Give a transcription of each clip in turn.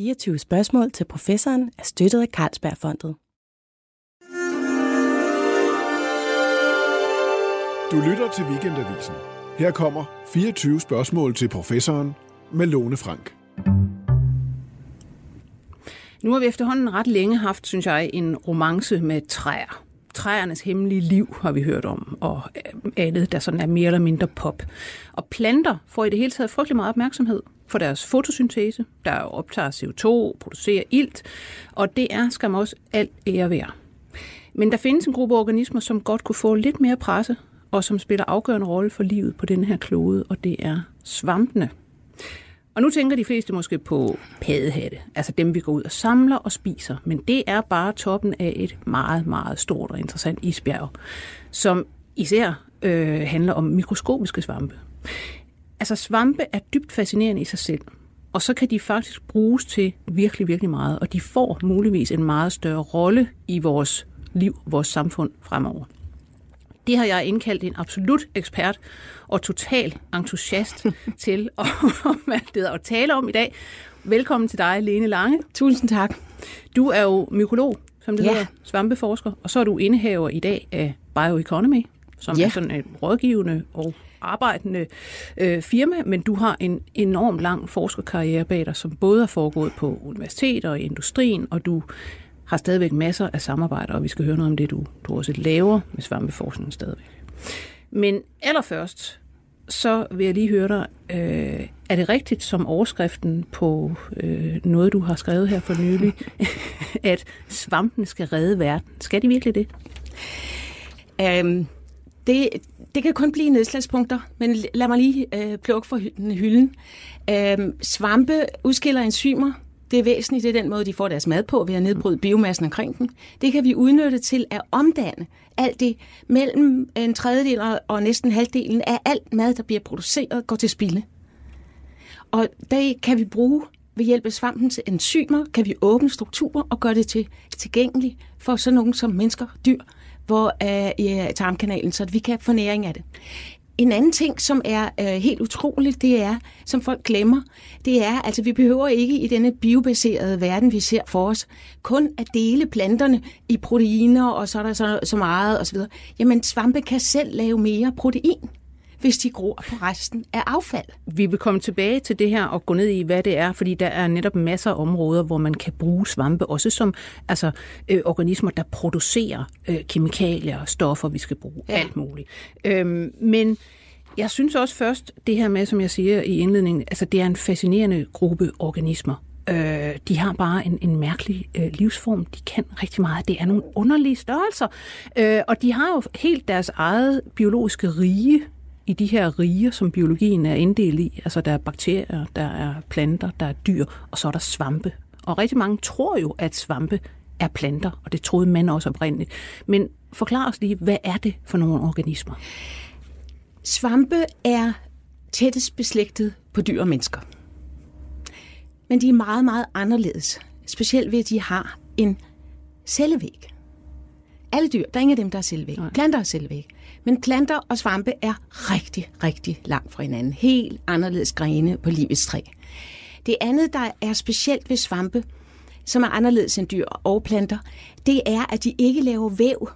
24 spørgsmål til professoren er støttet af Carlsbergfondet. Du lytter til Weekendavisen. Her kommer 24 spørgsmål til professoren med Lone Frank. Nu har vi efterhånden ret længe haft, synes jeg, en romance med træer. Træernes hemmelige liv har vi hørt om, og andet, der sådan er mere eller mindre pop. Og planter får i det hele taget frygtelig meget opmærksomhed for deres fotosyntese, der optager CO2, producerer ilt, og det er skam også alt ære værd. Men der findes en gruppe organismer, som godt kunne få lidt mere presse, og som spiller afgørende rolle for livet på den her klode, og det er svampene. Og nu tænker de fleste måske på paddehatte, altså dem vi går ud og samler og spiser, men det er bare toppen af et meget, meget stort og interessant isbjerg, som især øh, handler om mikroskopiske svampe. Altså svampe er dybt fascinerende i sig selv, og så kan de faktisk bruges til virkelig, virkelig meget, og de får muligvis en meget større rolle i vores liv, vores samfund fremover. Det har jeg indkaldt en absolut ekspert og total entusiast til at, at tale om i dag. Velkommen til dig, Lene Lange. Tusind tak. Du er jo mykolog, som det ja. hedder, svampeforsker, og så er du indehaver i dag af Bioeconomy, som ja. er sådan et rådgivende og arbejdende øh, firma, men du har en enorm lang forskerkarriere bag dig, som både har foregået på universiteter og i industrien, og du har stadigvæk masser af samarbejder, og vi skal høre noget om det, du, du også laver med svampeforskningen stadigvæk. Men allerførst, så vil jeg lige høre dig, øh, er det rigtigt som overskriften på øh, noget, du har skrevet her for nylig, at svampen skal redde verden? Skal de virkelig det? Um, det, det kan kun blive nedslagspunkter, men lad mig lige øh, plukke for hylden. Øh, svampe udskiller enzymer. Det er væsentligt, det er den måde, de får deres mad på, ved at nedbryde biomassen omkring dem. Det kan vi udnytte til at omdanne alt det mellem en tredjedel og næsten halvdelen af alt mad, der bliver produceret, går til spilde. Og det kan vi bruge ved hjælp af svampens enzymer, kan vi åbne strukturer og gøre det til, tilgængeligt for sådan nogen som mennesker, dyr, hvor, øh, i øh, tarmkanalen, så vi kan få næring af det. En anden ting, som er øh, helt utroligt, det er, som folk glemmer, det er, altså vi behøver ikke i denne biobaserede verden, vi ser for os, kun at dele planterne i proteiner, og så er der så, så meget osv. Jamen svampe kan selv lave mere protein hvis de gror på resten af affald. Vi vil komme tilbage til det her og gå ned i, hvad det er, fordi der er netop masser af områder, hvor man kan bruge svampe, også som altså, øh, organismer, der producerer øh, kemikalier og stoffer, vi skal bruge. Ja. Alt muligt. Øhm, men jeg synes også først, det her med, som jeg siger i indledningen, altså det er en fascinerende gruppe organismer. Øh, de har bare en, en mærkelig øh, livsform. De kan rigtig meget. Det er nogle underlige størrelser. Øh, og de har jo helt deres eget biologiske rige i de her riger, som biologien er inddelt i. Altså der er bakterier, der er planter, der er dyr, og så er der svampe. Og rigtig mange tror jo, at svampe er planter, og det troede man også oprindeligt. Men forklar os lige, hvad er det for nogle organismer? Svampe er tættest beslægtet på dyr og mennesker. Men de er meget, meget anderledes. Specielt ved, at de har en cellevæg. Alle dyr, der er ingen af dem, der er cellevæg. Planter er cellevæg. Men planter og svampe er rigtig, rigtig langt fra hinanden. Helt anderledes grene på livets træ. Det andet, der er specielt ved svampe, som er anderledes end dyr og planter, det er, at de ikke laver væv.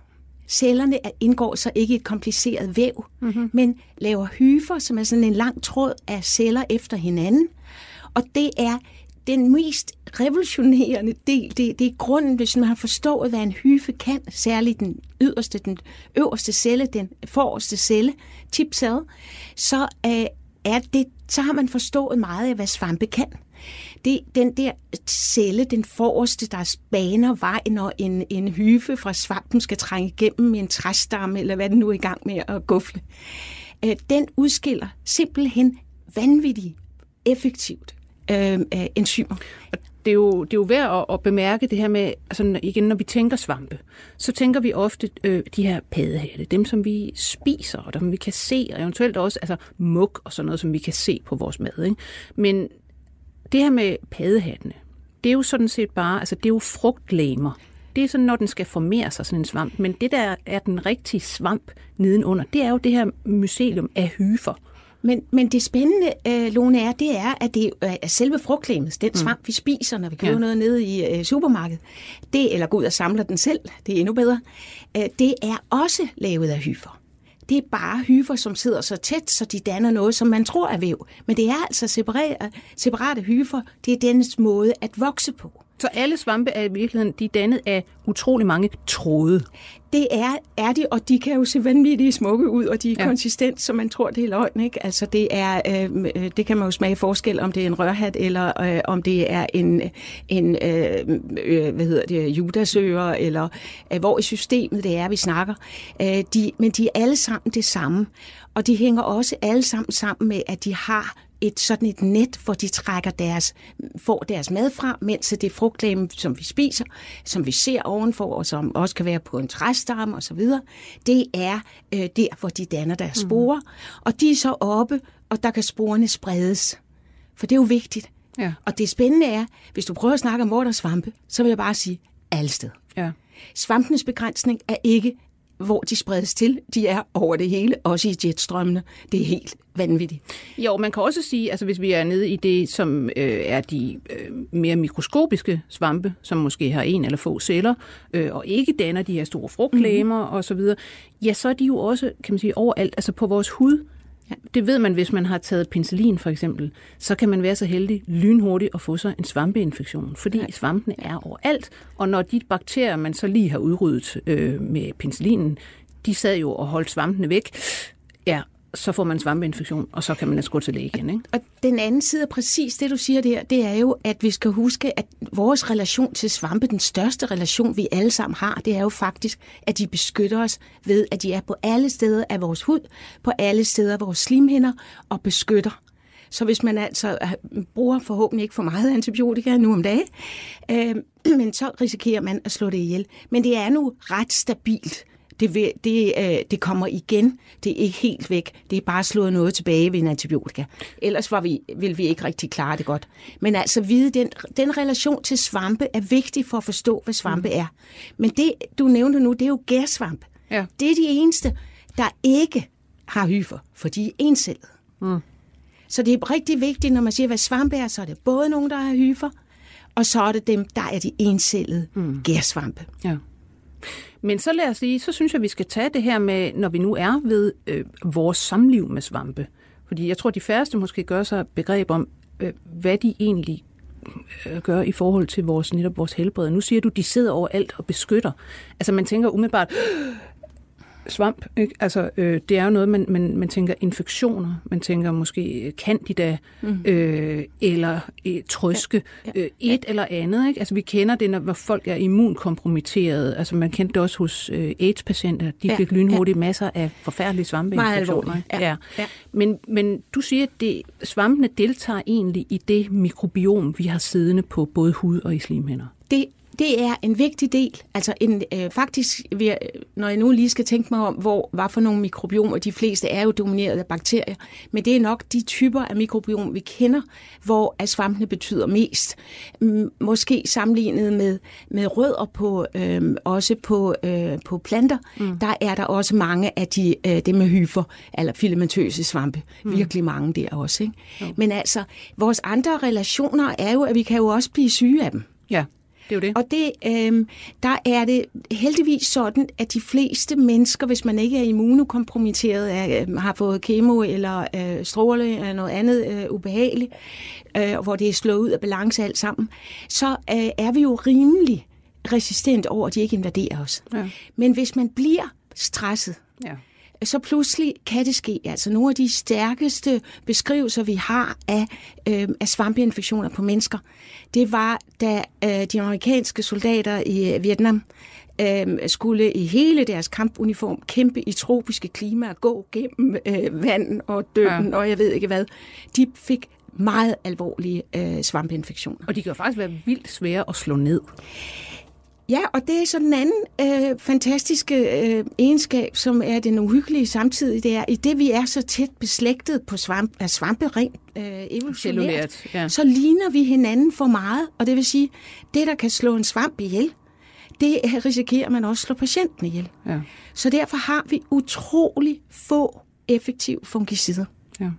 Cellerne indgår så ikke i et kompliceret væv, mm-hmm. men laver hyfer, som er sådan en lang tråd af celler efter hinanden. Og det er den mest revolutionerende del, det, det er grunden, hvis man har forstået, hvad en hyfe kan, særligt den yderste, den øverste celle, den forreste celle, tipcell, så øh, er det, så har man forstået meget af, hvad svampe kan. Det, den der celle, den forreste, der baner vej, når en, en hyfe fra svampen skal trænge igennem en træstamme, eller hvad den nu er i gang med at gufle, øh, den udskiller simpelthen vanvittigt effektivt øh, enzymer. Og det er jo, det er jo værd at, at bemærke det her med, altså igen, når vi tænker svampe, så tænker vi ofte øh, de her paddehatte, dem som vi spiser, og dem vi kan se, og eventuelt også altså muk og sådan noget, som vi kan se på vores mad. Ikke? Men det her med paddehattene, det er jo sådan set bare, altså det er jo frugtlæmer. Det er sådan, når den skal formere sig, sådan en svamp. Men det der er den rigtige svamp nedenunder, det er jo det her mycelium af hyfer. Men, men det spændende, øh, Lone, er, det er, at det er at selve frugtlemet, den svamp, mm. vi spiser, når vi køber ja. noget nede i øh, supermarkedet, det, eller går ud og samler den selv, det er endnu bedre, øh, det er også lavet af hyfer. Det er bare hyfer, som sidder så tæt, så de danner noget, som man tror er væv. Men det er altså separate, separate hyfer. Det er dennes måde at vokse på. Så alle svampe er i virkeligheden de er dannet af utrolig mange tråde. Det er, er de, og de kan jo se vanvittigt smukke ud, og de er Ja. konsistent, så man tror, det er løgn. Ikke? Altså, det, er, øh, øh, det kan man jo smage forskel, om det er en rørhat, eller øh, om det er en, en øh, øh, hvad hedder det, judasøger, eller øh, hvor i systemet det er, vi snakker. Øh, de, men de er alle sammen det samme, og de hænger også alle sammen sammen med, at de har et sådan et net, hvor de trækker deres, får deres mad fra, mens det frugtlæme, som vi spiser, som vi ser ovenfor, og som også kan være på en træstamme osv., det er øh, der, hvor de danner deres sporer. Og de er så oppe, og der kan sporene spredes. For det er jo vigtigt. Ja. Og det spændende er, hvis du prøver at snakke om hvor der er svampe, så vil jeg bare sige alle steder. Ja. Svampenes begrænsning er ikke, hvor de spredes til. De er over det hele, også i jetstrømmene. Det er helt vanvittigt. Jo, man kan også sige, altså hvis vi er nede i det, som øh, er de øh, mere mikroskopiske svampe, som måske har en eller få celler, øh, og ikke danner de her store frugtklæmer mm-hmm. osv., ja, så er de jo også, kan man sige, overalt, altså på vores hud. Ja. Det ved man, hvis man har taget penicillin for eksempel, så kan man være så heldig lynhurtigt at få sig en svampeinfektion, fordi ja. svampene er overalt, og når de bakterier, man så lige har udryddet øh, med penicillinen, de sad jo og holdt svampene væk, ja, så får man svampeinfektion, og så kan man altså gå til læge igen. Ikke? Og den anden side af præcis det, du siger der, det er jo, at vi skal huske, at vores relation til svampe, den største relation, vi alle sammen har, det er jo faktisk, at de beskytter os ved, at de er på alle steder af vores hud, på alle steder af vores slimhinder og beskytter. Så hvis man altså øh, bruger forhåbentlig ikke for meget antibiotika nu om dagen, øh, men så risikerer man at slå det ihjel. Men det er nu ret stabilt. Det, vil, det, øh, det kommer igen. Det er ikke helt væk. Det er bare slået noget tilbage ved en antibiotika. Ellers var vi, ville vi ikke rigtig klare det godt. Men altså vide, den, den relation til svampe er vigtig for at forstå, hvad svampe er. Men det, du nævnte nu, det er jo gærsvamp. Ja. Det er de eneste, der ikke har hyfer, for de er encellede. Mm. Så det er rigtig vigtigt, når man siger, hvad svampe er, så er det både nogen, der har hyfer, og så er det dem, der er de encellede mm. gærsvampe. Ja. Men så lad os lige, så synes jeg, vi skal tage det her med, når vi nu er ved øh, vores samliv med svampe. Fordi jeg tror, de færreste måske gør sig begreb om, øh, hvad de egentlig øh, gør i forhold til vores, netop vores helbred. Nu siger du, de sidder overalt og beskytter. Altså man tænker umiddelbart, svamp, ikke? Altså, øh, det er jo noget, man, man, man tænker infektioner, man tænker måske candida, mm. øh, eller øh, trøske, ja, ja, øh, et ja. eller andet. Ikke? Altså, vi kender det, når hvor folk er immunkompromitterede. Altså, man kendte det også hos øh, AIDS-patienter. De Ja, fik lynhurtigt ja. masser af forfærdelige svampeinfektioner. ikke? ja, ja. Men, men du siger, at det, svampene deltager egentlig i det mikrobiom, vi har siddende på både hud og i slimhinder. Det, det er en vigtig del. Altså en, øh, faktisk, når jeg nu lige skal tænke mig om, hvor, hvad for nogle mikrobiomer, de fleste er jo domineret af bakterier, men det er nok de typer af mikrobiom, vi kender, hvor at svampene betyder mest. Måske sammenlignet med, med rødder på, øh, også på, øh, på planter, mm. der er der også mange af de, øh, dem med hyfer, eller filamentøse svampe. Mm. Virkelig mange der også. Ikke? Men altså, vores andre relationer er jo, at vi kan jo også blive syge af dem. Ja, det er jo det. Og det, øh, der er det heldigvis sådan, at de fleste mennesker, hvis man ikke er immunokompromitteret, er, øh, har fået kemo eller øh, stråle eller noget andet øh, ubehageligt, øh, hvor det er slået ud af balance alt sammen, så øh, er vi jo rimelig resistent over, at de ikke invaderer os. Ja. Men hvis man bliver stresset, Ja. Så pludselig kan det ske. Altså nogle af de stærkeste beskrivelser, vi har af, øh, af svampeinfektioner på mennesker, det var, da øh, de amerikanske soldater i Vietnam øh, skulle i hele deres kampuniform kæmpe i tropiske klimaer, gå gennem øh, vand og døden, ja. og jeg ved ikke hvad. De fik meget alvorlige øh, svampeinfektioner. Og de kan jo faktisk være vildt svære at slå ned. Ja, og det er så den anden øh, fantastiske øh, egenskab, som er den uhyggelige samtidig, det er, i det vi er så tæt beslægtet på svamp, af svampe rent øh, evolutionært, ja. så ligner vi hinanden for meget, og det vil sige, det der kan slå en svamp ihjel, det risikerer man også at slå patienten ihjel. Ja. Så derfor har vi utrolig få effektive fungicider. Ja.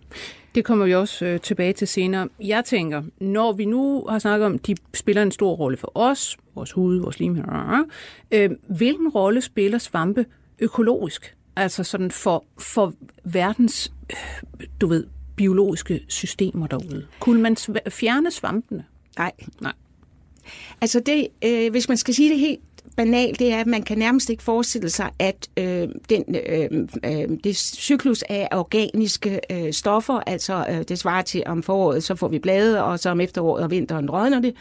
Det kommer vi også øh, tilbage til senere. Jeg tænker, når vi nu har snakket om, de spiller en stor rolle for os, vores hud, vores lim, øh, hvilken rolle spiller svampe økologisk? Altså sådan for, for verdens, øh, du ved, biologiske systemer derude. Kunne man fjerne svampene? Nej. Nej. Altså det, øh, hvis man skal sige det helt banalt, det er, at man kan nærmest ikke forestille sig, at øh, den, øh, øh, det cyklus af organiske øh, stoffer, altså øh, det svarer til om foråret, så får vi blade, og så om efteråret og vinteren rådner det.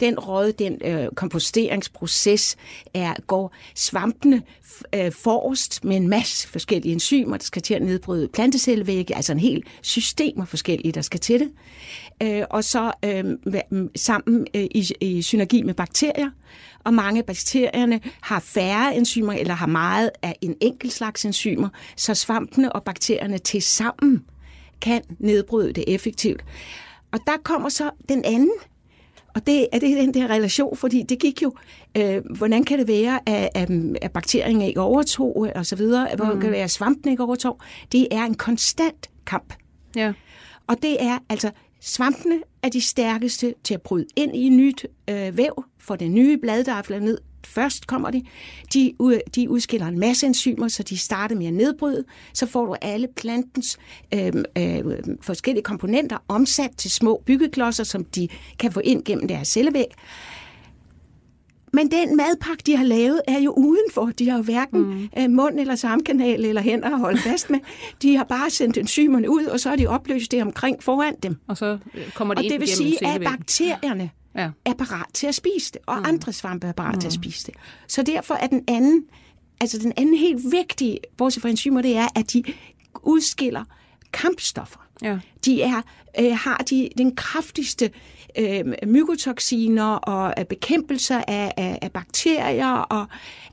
Den råd, den øh, komposteringsproces, er, går svampene øh, forrest med en masse forskellige enzymer, der skal til at nedbryde plantecellevægge, altså en hel system af forskellige, der skal til det. Øh, og så øh, sammen øh, i, i synergi med bakterier, og mange af bakterierne har færre enzymer eller har meget af en enkelt slags enzymer, så svampene og bakterierne til sammen kan nedbryde det effektivt. Og der kommer så den anden og det er det den der relation, fordi det gik jo, øh, hvordan kan det være, at, at, at bakterien ikke overtog, og så videre, mm. hvordan kan det være, at svampen ikke overtog. Det er en konstant kamp. Ja. Og det er altså, svampene er de stærkeste til at bryde ind i nyt øh, væv, for det nye blad, der er ned først kommer de. De, de udskiller en masse enzymer, så de starter med at nedbryde. Så får du alle plantens øh, øh, forskellige komponenter omsat til små byggeklodser, som de kan få ind gennem deres cellevæg. Men den madpakke, de har lavet, er jo udenfor. De har jo hverken mm. Øh, mund eller samkanal eller hænder at holde fast med. De har bare sendt enzymerne ud, og så har de opløst det omkring foran dem. Og så øh, kommer det og ind det vil sige, at bakterierne ja. er parat til at spise det, og mm. andre svampe er parat mm. til at spise det. Så derfor er den anden, altså den anden helt vigtige, bortset fra enzymer, det er, at de udskiller kampstoffer. Ja. De er, øh, har de den kraftigste øh, Øhm, mykotoxiner og øh, bekæmpelser af, af, af bakterier og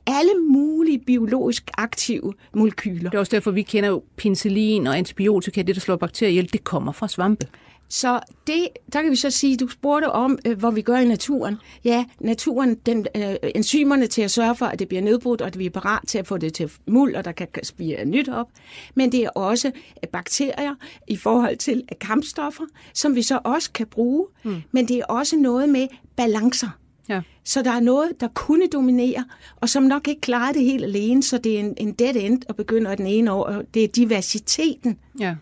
alle mulige biologisk aktive molekyler. Det er også derfor, vi kender jo penicillin og antibiotika, det der slår bakterier ihjel, det kommer fra svampe. Så det, der kan vi så sige, du spurgte om, øh, hvor vi gør i naturen. Ja, naturen, den, øh, enzymerne til at sørge for, at det bliver nedbrudt, og at vi er parat til at få det til muld, og der kan spire nyt op. Men det er også øh, bakterier i forhold til øh, kampstoffer, som vi så også kan bruge. Mm. Men det er også noget med balancer. Ja. Så der er noget, der kunne dominere, og som nok ikke klarer det helt alene, så det er en, en dead end og begynder den ene år. Det er diversiteten. Ja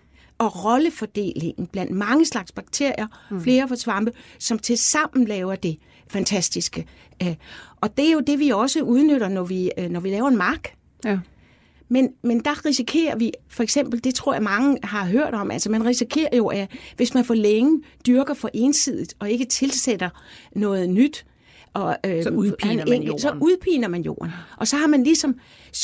og rollefordelingen blandt mange slags bakterier, mm. flere for svampe, som til sammen laver det fantastiske. Øh, og det er jo det, vi også udnytter, når vi, øh, når vi laver en mark. Ja. Men, men der risikerer vi, for eksempel, det tror jeg mange har hørt om, altså man risikerer jo, at hvis man for længe dyrker for ensidigt og ikke tilsætter noget nyt, og, øh, så udpiner man jorden. Så udpiner man jorden. Og så har man ligesom,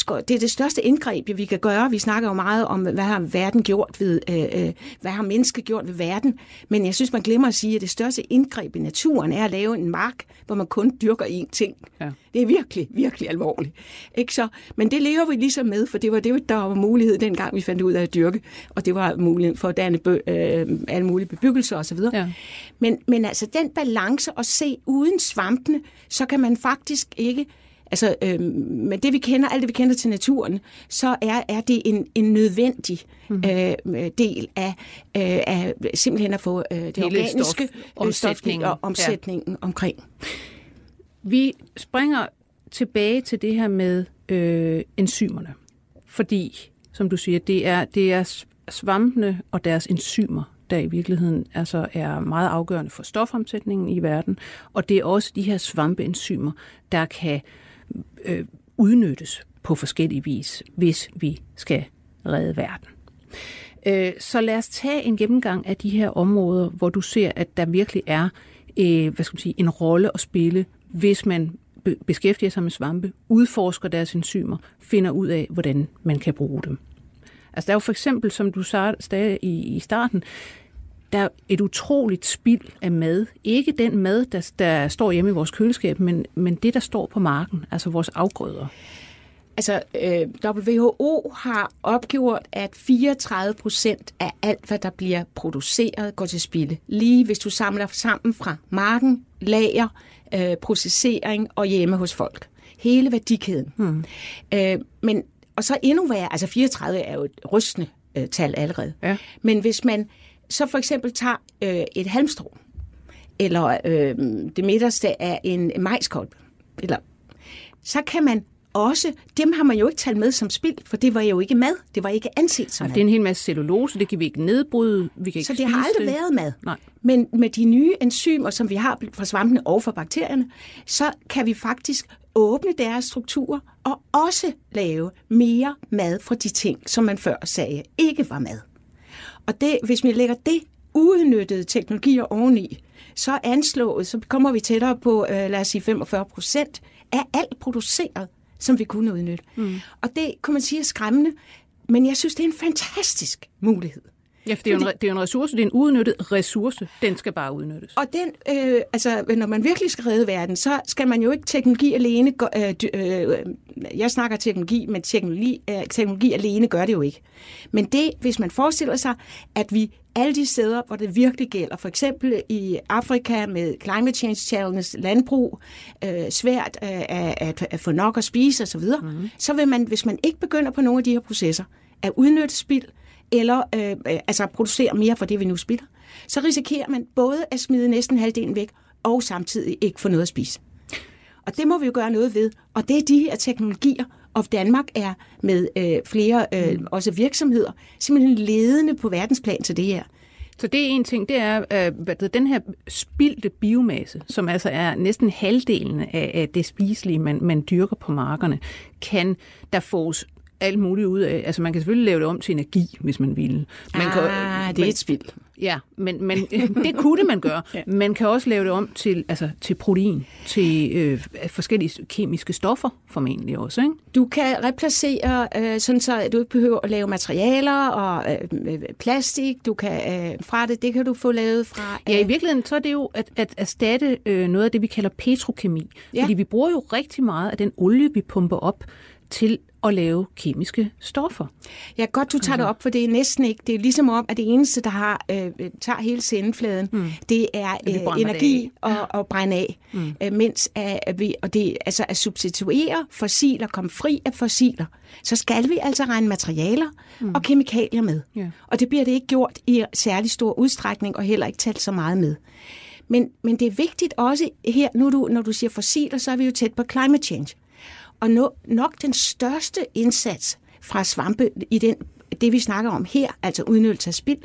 det er det største indgreb, vi kan gøre. Vi snakker jo meget om, hvad har verden gjort ved, øh, øh, hvad har mennesket gjort ved verden. Men jeg synes, man glemmer at sige, at det største indgreb i naturen er at lave en mark, hvor man kun dyrker én ting. Ja. Det er virkelig, virkelig alvorligt. Ikke så? Men det lever vi ligesom med, for det var det, der var mulighed dengang, vi fandt ud af at dyrke. Og det var mulighed for at danne øh, alle mulige bebyggelser osv. Ja. Men, men altså den balance at se uden svampene, så kan man faktisk ikke Altså, øh, med det vi kender, alt det vi kender til naturen, så er, er det en, en nødvendig mm. øh, del af, øh, af simpelthen at få øh, det Hele organiske omsætningen, stof, og omsætningen ja. omkring. Vi springer tilbage til det her med øh, enzymerne, fordi, som du siger, det er, det er svampene og deres enzymer, der i virkeligheden altså er meget afgørende for stofomsætningen i verden, og det er også de her svampeenzymer, der kan øh, udnyttes på forskellige vis, hvis vi skal redde verden. Øh, så lad os tage en gennemgang af de her områder, hvor du ser, at der virkelig er øh, hvad skal man sige, en rolle at spille, hvis man beskæftiger sig med svampe, udforsker deres enzymer, finder ud af, hvordan man kan bruge dem. Altså der er jo for eksempel, som du sagde i starten, der er et utroligt spild af mad. Ikke den mad, der, der står hjemme i vores køleskab, men, men det, der står på marken, altså vores afgrøder. Altså, øh, WHO har opgjort, at 34 procent af alt, hvad der bliver produceret, går til spilde. Lige hvis du samler sammen fra marken, lager, øh, processering og hjemme hos folk. Hele værdikæden. Hmm. Øh, men, og så endnu værre, altså 34 er jo et rystende tal allerede. Ja. Men hvis man så for eksempel tager øh, et halmstrå, eller øh, det midterste af en majskolbe, eller, så kan man også, dem har man jo ikke talt med som spild, for det var jo ikke mad, det var ikke anset som mad. det er en hel masse cellulose, det kan vi ikke nedbryde, vi kan ikke Så det har aldrig det. været mad. Nej. Men med de nye enzymer, som vi har fra svampene og fra bakterierne, så kan vi faktisk åbne deres strukturer og også lave mere mad fra de ting, som man før sagde ikke var mad. Og det, hvis vi lægger det uudnyttede teknologier oveni, så er anslået, så kommer vi tættere på, øh, lad os sige 45 procent af alt produceret, som vi kunne udnytte. Mm. Og det kan man sige er skræmmende, men jeg synes, det er en fantastisk mulighed. Ja, for det er, en, det er en ressource, det er en uudnyttet ressource, den skal bare udnyttes. Og den, øh, altså, når man virkelig skal redde verden, så skal man jo ikke teknologi alene. Gå, øh, øh, jeg snakker teknologi, men teknologi, øh, teknologi alene gør det jo ikke. Men det, hvis man forestiller sig, at vi alle de steder, hvor det virkelig gælder, for eksempel i Afrika med Climate Change Challenge, landbrug, øh, svært øh, at, at, at få nok at spise osv., mm. så vil man, hvis man ikke begynder på nogle af de her processer, at udnytte spild, eller øh, øh, altså producere mere for det, vi nu spilder, så risikerer man både at smide næsten halvdelen væk, og samtidig ikke få noget at spise. Og det må vi jo gøre noget ved. Og det er de her teknologier, og Danmark er med øh, flere øh, også virksomheder simpelthen ledende på verdensplan til det her. Så det er en ting, det er øh, hvad det, den her spildte biomasse, som altså er næsten halvdelen af, af det spiselige, man, man dyrker på markerne, kan der fås alt muligt ud af. Altså man kan selvfølgelig lave det om til energi, hvis man vil. Man kan, ah, det er men- et spild. Ja, men, men det kunne det, man gøre. ja. Man kan også lave det om til, altså, til protein, til øh, forskellige kemiske stoffer formentlig også. Ikke? Du kan replacere, øh, sådan så du ikke behøver at lave materialer og øh, øh, plastik. Du kan øh, fra det, det kan du få lavet fra. Ja, i øh, virkeligheden så er det jo at, at erstatte øh, noget af det, vi kalder petrokemi. Ja. Fordi vi bruger jo rigtig meget af den olie, vi pumper op til at lave kemiske stoffer. Ja, godt, du tager det op, for det er næsten ikke. Det er ligesom om, at det eneste, der har øh, tager hele sendefladen, mm. det er øh, energi og, og brænde af. Mm. Øh, mens at, at vi, og det altså at substituere fossiler, komme fri af fossiler, så skal vi altså regne materialer mm. og kemikalier med. Ja. Og det bliver det ikke gjort i særlig stor udstrækning, og heller ikke talt så meget med. Men, men det er vigtigt også her, nu du, når du siger fossiler, så er vi jo tæt på climate change. Og no, nok den største indsats fra svampe i den, det, vi snakker om her, altså udnyttelse af spild,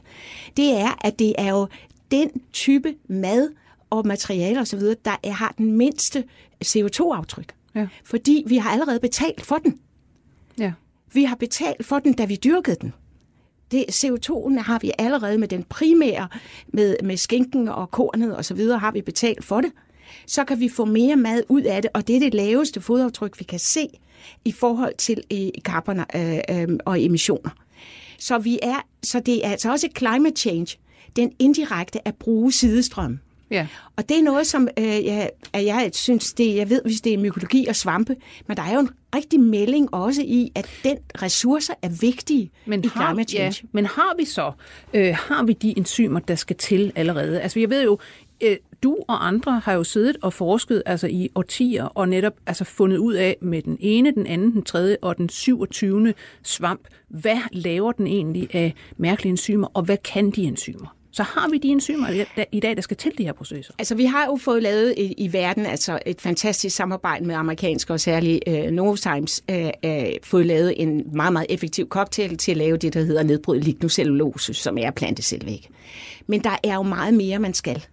det er, at det er jo den type mad og materialer osv., der er, har den mindste CO2-aftryk. Ja. Fordi vi har allerede betalt for den. Ja. Vi har betalt for den, da vi dyrkede den. Det, CO2'en har vi allerede med den primære, med, med skinken og kornet og så videre, har vi betalt for det. Så kan vi få mere mad ud af det, og det er det laveste fodaftryk, vi kan se i forhold til i, i karboner øh, øh, og emissioner. Så, vi er, så det er altså også climate change, den indirekte at bruge sidestrøm. Ja. Og det er noget, som øh, jeg, jeg synes, det, jeg ved, hvis det er mykologi og svampe, men der er jo en rigtig melding også i, at den ressourcer er vigtige Men i har, climate ja, change. men har vi så øh, har vi de enzymer, der skal til allerede? Altså jeg ved jo, øh, du og andre har jo siddet og forsket altså i årtier og netop altså fundet ud af med den ene, den anden, den tredje og den 27. svamp, hvad laver den egentlig af mærkelige enzymer, og hvad kan de enzymer? Så har vi de enzymer i- dag, der skal til de her processer? Altså, vi har jo fået lavet i, i verden altså et fantastisk samarbejde med amerikanske og særligt øh, Novozymes, øh, øh, fået lavet en meget, meget effektiv cocktail til at lave det, der hedder nedbrydet lignocellulose, som er plantecellevæg. Men der er jo meget mere, man skal.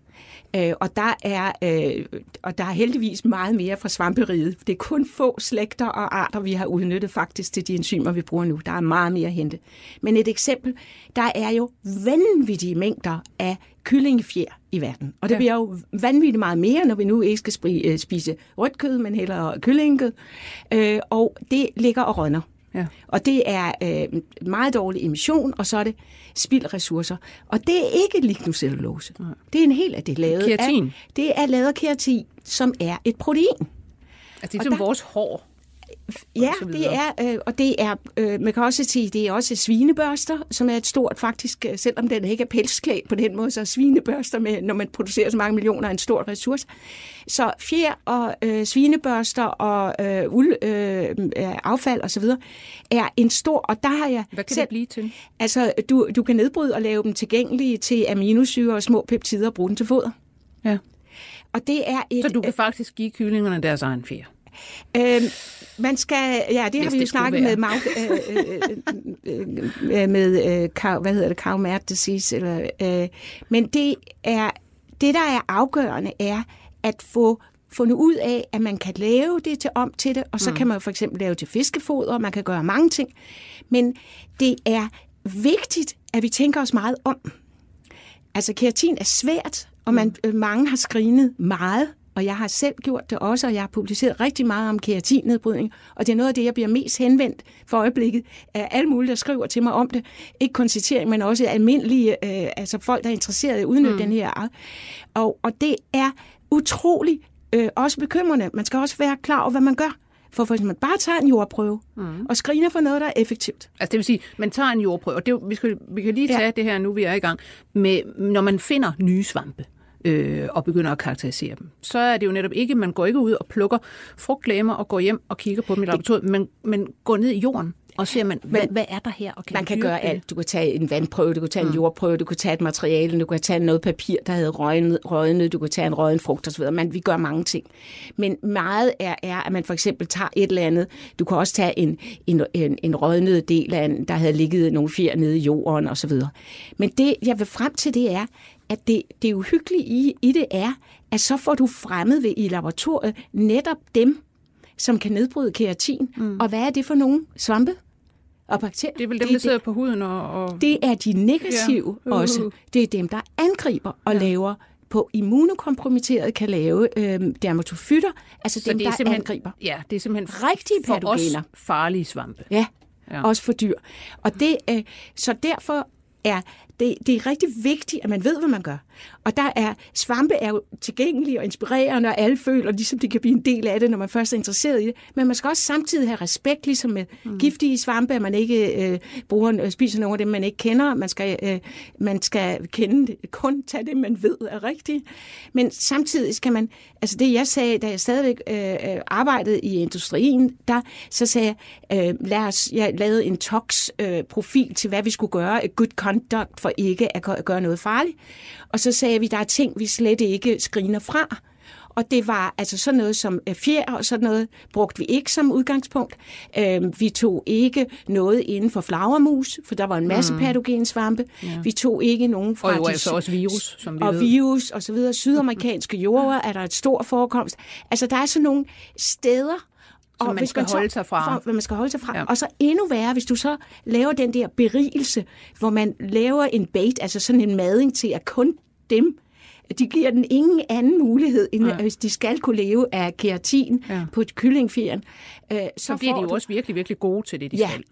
Øh, og, der er, øh, og der er heldigvis meget mere fra svamperiet. Det er kun få slægter og arter, vi har udnyttet faktisk til de enzymer, vi bruger nu. Der er meget mere at hente. Men et eksempel, der er jo vanvittige mængder af kyllingefjer i verden. Og det Ja. bliver jo vanvittigt meget mere, når vi nu ikke skal øh, spise rødt kød, men hellere kyllingekød. Øh, og det ligger og rønner. Ja. Og det er øh, meget dårlig emission, og så er det spildressourcer. Og det er ikke lignocellulose. Det er en hel af det lavet Keratin. af. Det er lavet af keratin, som er et protein. Altså det er Og som der- vores hår. Ja, så det er, øh, og det er, øh, man kan også sige, det er også svinebørster, som er et stort faktisk, øh, selvom den ikke er pelsklædt på den måde, så er svinebørster, med, når man producerer så mange millioner, er en stor ressource. Så fjer og øh, svinebørster og øh, uld, øh, affald osv. er en stor, og der har jeg Hvad kan selv, det blive til? Altså, du, du kan nedbryde og lave dem tilgængelige til aminosyre og små peptider og bruge dem til foder. Ja. Og det er et, Så du kan faktisk give kyllingerne deres egen fjer. Øh, man skal, ja, det har vi jo snakket være. med, mag, øh, øh, øh, øh, med øh, kav, hvad hedder det, kavmært disease, eller, øh, men det er, det der er afgørende er at få fundet ud af, at man kan lave det til om til det, og så mm. kan man for eksempel lave til fiskefoder, man kan gøre mange ting, men det er vigtigt, at vi tænker os meget om. Altså keratin er svært, og man, øh, mange har skrinet meget, og jeg har selv gjort det også, og jeg har publiceret rigtig meget om keratinnedbrydning, og det er noget af det, jeg bliver mest henvendt for øjeblikket af alle mulige, der skriver til mig om det. Ikke kun citering, men også almindelige, øh, altså folk, der er interesserede i at udnytte mm. den her. Og, og det er utrolig øh, også bekymrende. Man skal også være klar over, hvad man gør. For hvis man bare tager en jordprøve mm. og screener for noget, der er effektivt, Altså det vil sige, man tager en jordprøve, og det, vi, skal, vi kan lige tage ja. det her nu, vi er i gang, med, når man finder nye svampe øh, og begynder at karakterisere dem, så er det jo netop ikke, man går ikke ud og plukker frugtlæmer og går hjem og kigger på dem i laboratoriet, men man går ned i jorden og ser, man, hvad, hvad er der her? Og kan Man kan gøre det? alt. Du kan tage en vandprøve, du kan tage en jordprøve, du kan tage et materiale, du kan tage noget papir, der havde røgnet, røgnet du kan tage en røgen frugt osv. Man, vi gør mange ting. Men meget er, er, at man for eksempel tager et eller andet. Du kan også tage en, en, en, en rødnet del af en, der havde ligget nogle fjer nede i jorden osv. Men det, jeg vil frem til, det er, at det, det uhyggelige i, i det er, at så får du fremmet ved i laboratoriet netop dem, som kan nedbryde keratin. Mm. Og hvad er det for nogle svampe? Og bakterier. Det er vel dem, der sidder på huden og... og... Det er de negative Ja. ja. Uh. også. Det er dem, der angriber og ja. laver på immunokompromitteret kan lave øh, dermatofytter, altså Så dem, det er der angriber. Ja, det er simpelthen Rigtige for patogener. farlige svampe. Ja. ja, også for dyr. Og det, øh, så derfor er det, det er rigtig vigtigt, at man ved, hvad man gør. Og der er, svampe er jo tilgængelige og inspirerende, og alle føler, ligesom de kan blive en del af det, når man først er interesseret i det. Men man skal også samtidig have respekt, ligesom med mm. giftige svampe, at man ikke øh, bruger, øh, spiser nogle af dem, man ikke kender. Man skal, øh, man skal kende det, kun tage det, man ved er rigtigt. Men samtidig skal man, altså det jeg sagde, da jeg stadigvæk øh, øh, arbejdede i industrien, der så sagde jeg, øh, lad os, jeg lavede en TOX-profil til, hvad vi skulle gøre, good conduct for ikke at gø- gøre noget farligt. Og så sagde vi, der er ting, vi slet ikke screener fra. Og det var altså sådan noget som øh, fjer og sådan noget, brugte vi ikke som udgangspunkt. Øh, vi tog ikke noget inden for flagermus, for der var en masse mm. patogensvampe. Ja. Vi tog ikke nogen fra Og jo altså også virus, som vi og ved. virus og så videre. Sydamerikanske jorder er der et stor forekomst. Altså, der er sådan nogle steder, Som man hvis skal holde sig fra. For, hvad man skal holde sig fra. Ja. Og så endnu værre, hvis du så laver den der berigelse, hvor man laver en bait, altså sådan en mading til, at kun dem, de giver den ingen anden mulighed, end ja. hvis de skal kunne leve af keratin Ja. på et kyllingfjeren. Øh, så, Så bliver de jo du- også virkelig, virkelig gode til det, de Ja. skal.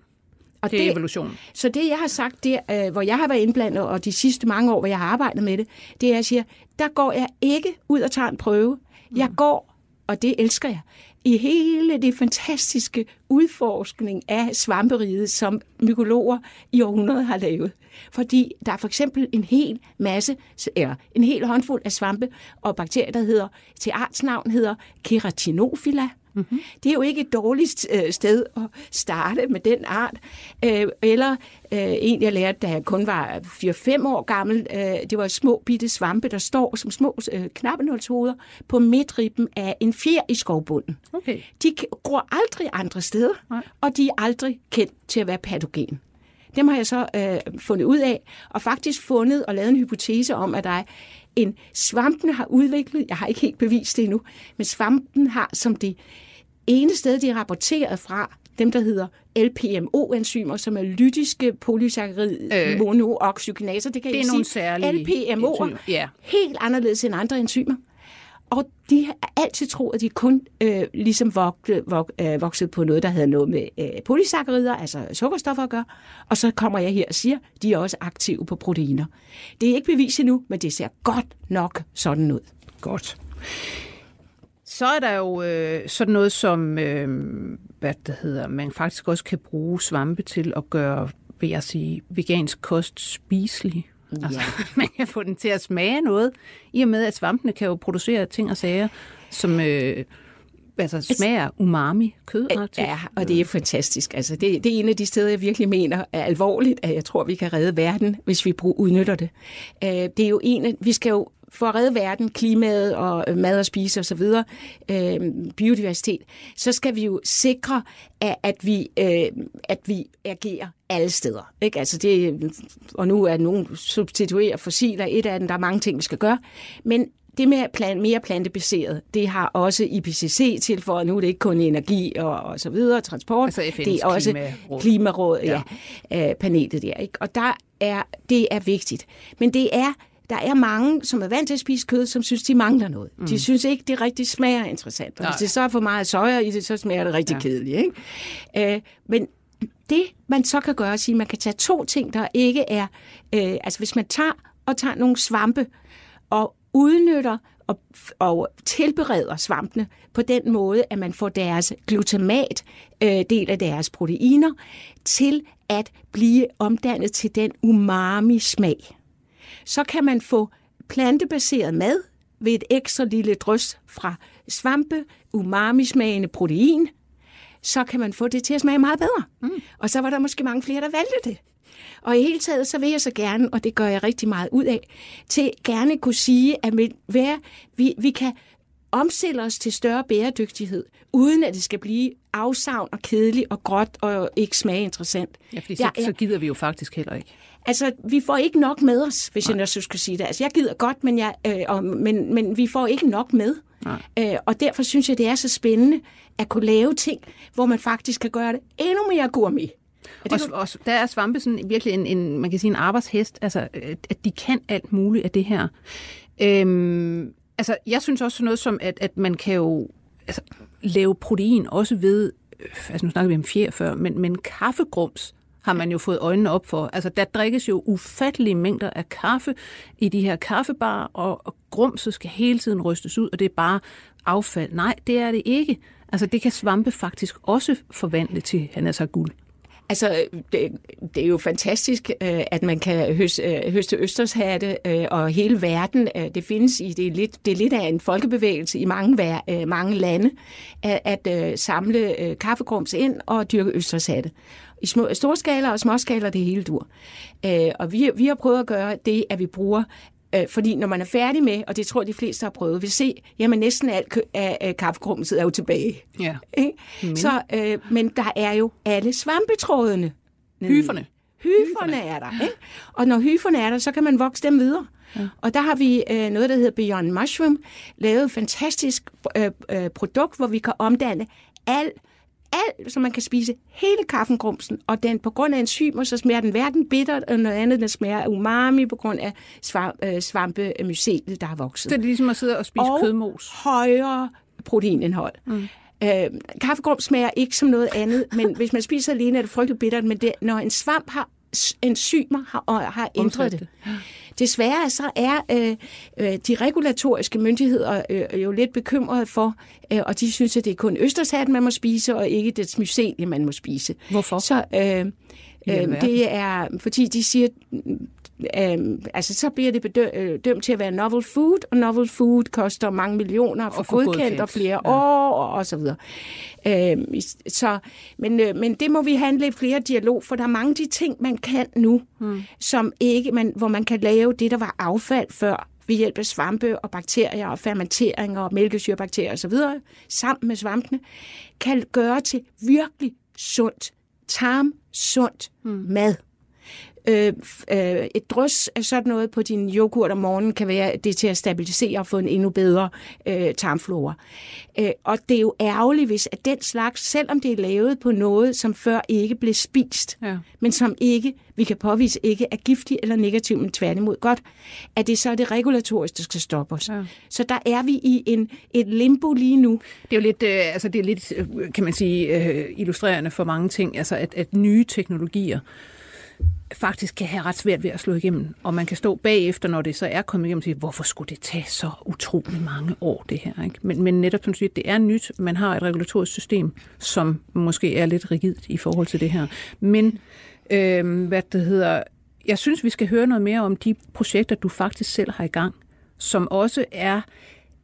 og Det er evolution. så det, jeg har sagt, det, øh, hvor jeg har været indblandet, og de sidste mange år, hvor jeg har arbejdet med det, det er, at jeg siger, der går jeg ikke ud og tager en prøve. Jeg går, og det elsker jeg, i hele det fantastiske udforskning af svamperiget, som mykologer i århundreder har lavet. Fordi der er for eksempel en hel masse, eller en hel håndfuld af svampe og bakterier, der hedder, til artsnavn hedder keratinofila. Mm-hmm. Det er jo ikke et dårligt øh, sted at starte med den art. Øh, eller øh, en, jeg lærte, da jeg kun var 4-5 år gammel, det var små bitte svampe, der står som små knappenålshoveder på midtribben af en fjer i skovbunden. Okay. De gror aldrig andre steder, Nej. og de er aldrig kendt til at være patogen. Dem har jeg så øh, fundet ud af, og faktisk fundet og lavet en hypotese om, at der er en svampen har udviklet, jeg har ikke helt bevist det endnu, men svampen har som det ene sted, de er rapporteret fra, dem der hedder LPMO-enzymer, som er lytiske polysaccharid Øh, monooxygenaser. Det kan det I er nogle sige. særlige LPMO'er, ja. helt anderledes end andre enzymer. Og de har altid troet, at de kun øh, ligesom vokset, vok, øh, vokset på noget, der havde noget med øh, polysaccarider, altså sukkerstoffer at gøre. Og så kommer jeg her og siger, at de er også aktive på proteiner. Det er ikke bevist endnu, men det ser godt nok sådan ud. Godt. Så er der jo øh, sådan noget som, øh, hvad det hedder, man faktisk også kan bruge svampe til at gøre, vil jeg sige, vegansk kost spiselig. Ja. Altså, man kan få den til at smage noget, i og med at svampene kan jo producere ting og sager, som øh, altså, smager umami kød. Ja, og det er fantastisk. Altså, det, det er en af de steder, jeg virkelig mener er alvorligt, at jeg tror, vi kan redde verden, hvis vi brug, udnytter det. Øh, det er jo en af, vi skal jo for at redde verden, klimaet og øh, mad og spise osv., øh, biodiversitet, så skal vi jo sikre, at, at, vi, øh, at vi agerer alle steder. Ikke? Altså det, og nu er nogen substituere fossiler et af dem, der er mange ting, vi skal gøre, men det med plan, mere plantebaseret, det har også IPCC tilføjet. Nu er det ikke kun energi og, og så videre, transport. Altså FN's det er også klimaråd. klimaråd, ja, ja øh, panelet der. Ikke? Og der er, det er vigtigt. Men det er der er mange, som er vant til at spise kød, som synes, de mangler noget. Mm. De synes ikke, det rigtig smager interessant. Og hvis det så er for meget soja i det, så smager det rigtig ja. kedeligt. Ikke? Øh, men det, man så kan gøre, er at sige, at man kan tage to ting, der ikke er... Øh, altså hvis man tager og tager nogle svampe og udnytter og, og tilbereder svampene på den måde, at man får deres glutamat, øh, del af deres proteiner, til at blive omdannet til den umami-smag så kan man få plantebaseret mad ved et ekstra lille drøs fra svampe, umami-smagende protein, så kan man få det til at smage meget bedre. Mm. Og så var der måske mange flere, der valgte det. Og i hele taget, så vil jeg så gerne, og det gør jeg rigtig meget ud af, til gerne kunne sige, at vi, vi, vi kan omstille os til større bæredygtighed, uden at det skal blive afsavn og kedeligt og gråt og ikke smage interessant. Ja, fordi så, ja, ja. så gider vi jo faktisk heller ikke. Altså, vi får ikke nok med os, hvis Nej. jeg så skulle sige det. Altså, jeg gider godt, men, jeg, øh, og, men, men vi får ikke nok med. Øh, og derfor synes jeg, det er så spændende at kunne lave ting, hvor man faktisk kan gøre det endnu mere gourmet. Og, det, og, og der er svampe sådan virkelig en, en, man kan sige en arbejdshest, altså at de kan alt muligt af det her. Øhm, altså jeg synes også sådan noget som, at, at man kan jo altså, lave protein også ved, øh, altså nu snakker vi om fjer før, men, men kaffegrums har man jo fået øjnene op for. Altså, der drikkes jo ufattelige mængder af kaffe i de her kaffebar, og, og grumset skal hele tiden rystes ud, og det er bare affald. Nej, det er det ikke. Altså, det kan svampe faktisk også forvandle til, han er så guld. Altså, det, det er jo fantastisk, øh, at man kan høste, øh, høste østershatte øh, og hele verden. Det findes i, det er lidt, det er lidt af en folkebevægelse i mange, mange lande, at, at samle kaffegrums ind og dyrke østershatte. I små, storskala og småskaler, det hele dur. Og vi, vi har prøvet at gøre det, at vi bruger Øh, fordi når man er færdig med, og det tror de fleste har prøvet, vil se, jamen næsten alt af, af kaffegrumset er jo tilbage. Ja. Men. Så, øh, men der er jo alle svampetrådene. Hyferne. Hyferne er der. Ikke? Og når hyferne er der, så kan man vokse dem videre. Ja. Og der har vi øh, noget, der hedder Beyond Mushroom, lavet et fantastisk øh, øh, produkt, hvor vi kan omdanne al alt, så man kan spise hele kaffengrumsen, og den på grund af enzymer, så smager den hverken bitter og noget andet, den smager af umami på grund af svamp, øh, svampemycelet, der har vokset. Så det er ligesom at sidde og spise og kødmos? højere proteinindhold. Mm. Øh, kaffegrum smager ikke som noget andet, men hvis man spiser alene, er det frygteligt bittert, men det, når en svamp har enzymer, har, har ændret det. det Desværre så er øh, øh, de regulatoriske myndigheder øh, jo lidt bekymrede for, øh, og de synes, at det er kun østershat, man må spise, og ikke det mycelie, man må spise. Hvorfor? Så, øh, øh, det er, fordi de siger, øh, altså så bliver det bedø- øh, dømt til at være novel food, og novel food koster mange millioner for, for godkendt, godkendt og flere ja. år og, og så videre. Øh, så, men, øh, men det må vi have lidt flere dialog, for der er mange af de ting, man kan nu, hmm. som ikke, man, hvor man kan lave det, der var affald før, ved hjælp af svampe og bakterier og fermentering og mælkesyrebakterier osv., sammen med svampene, kan gøre til virkelig sundt, tarm, sundt hmm. mad øh, øh, et drys af sådan noget på din yoghurt om morgenen kan være det til at stabilisere og få en endnu bedre øh, tarmflora. Øh, og det er jo ærgerligt, hvis at den slags, selvom det er lavet på noget, som før ikke blev spist, ja. men som ikke, vi kan påvise ikke er giftig eller negativ, men tværtimod godt, at det så er det regulatorisk, der skal stoppe os. Ja. Så der er vi i en, et limbo lige nu. Det er jo lidt, øh, altså det er lidt, øh, kan man sige, øh, illustrerende for mange ting, altså at, at nye teknologier, faktisk kan have ret svært ved at slå igennem. Og man kan stå bagefter, når det så er kommet igennem, og sige, hvorfor skulle det tage så utrolig mange år, det her? Ikke? Men, men netop som du siger, det er nyt. Man har et regulatorisk system, som måske er lidt rigidt i forhold til det her. Men øh, hvad det hedder, jeg synes, vi skal høre noget mere om de projekter, du faktisk selv har i gang, som også er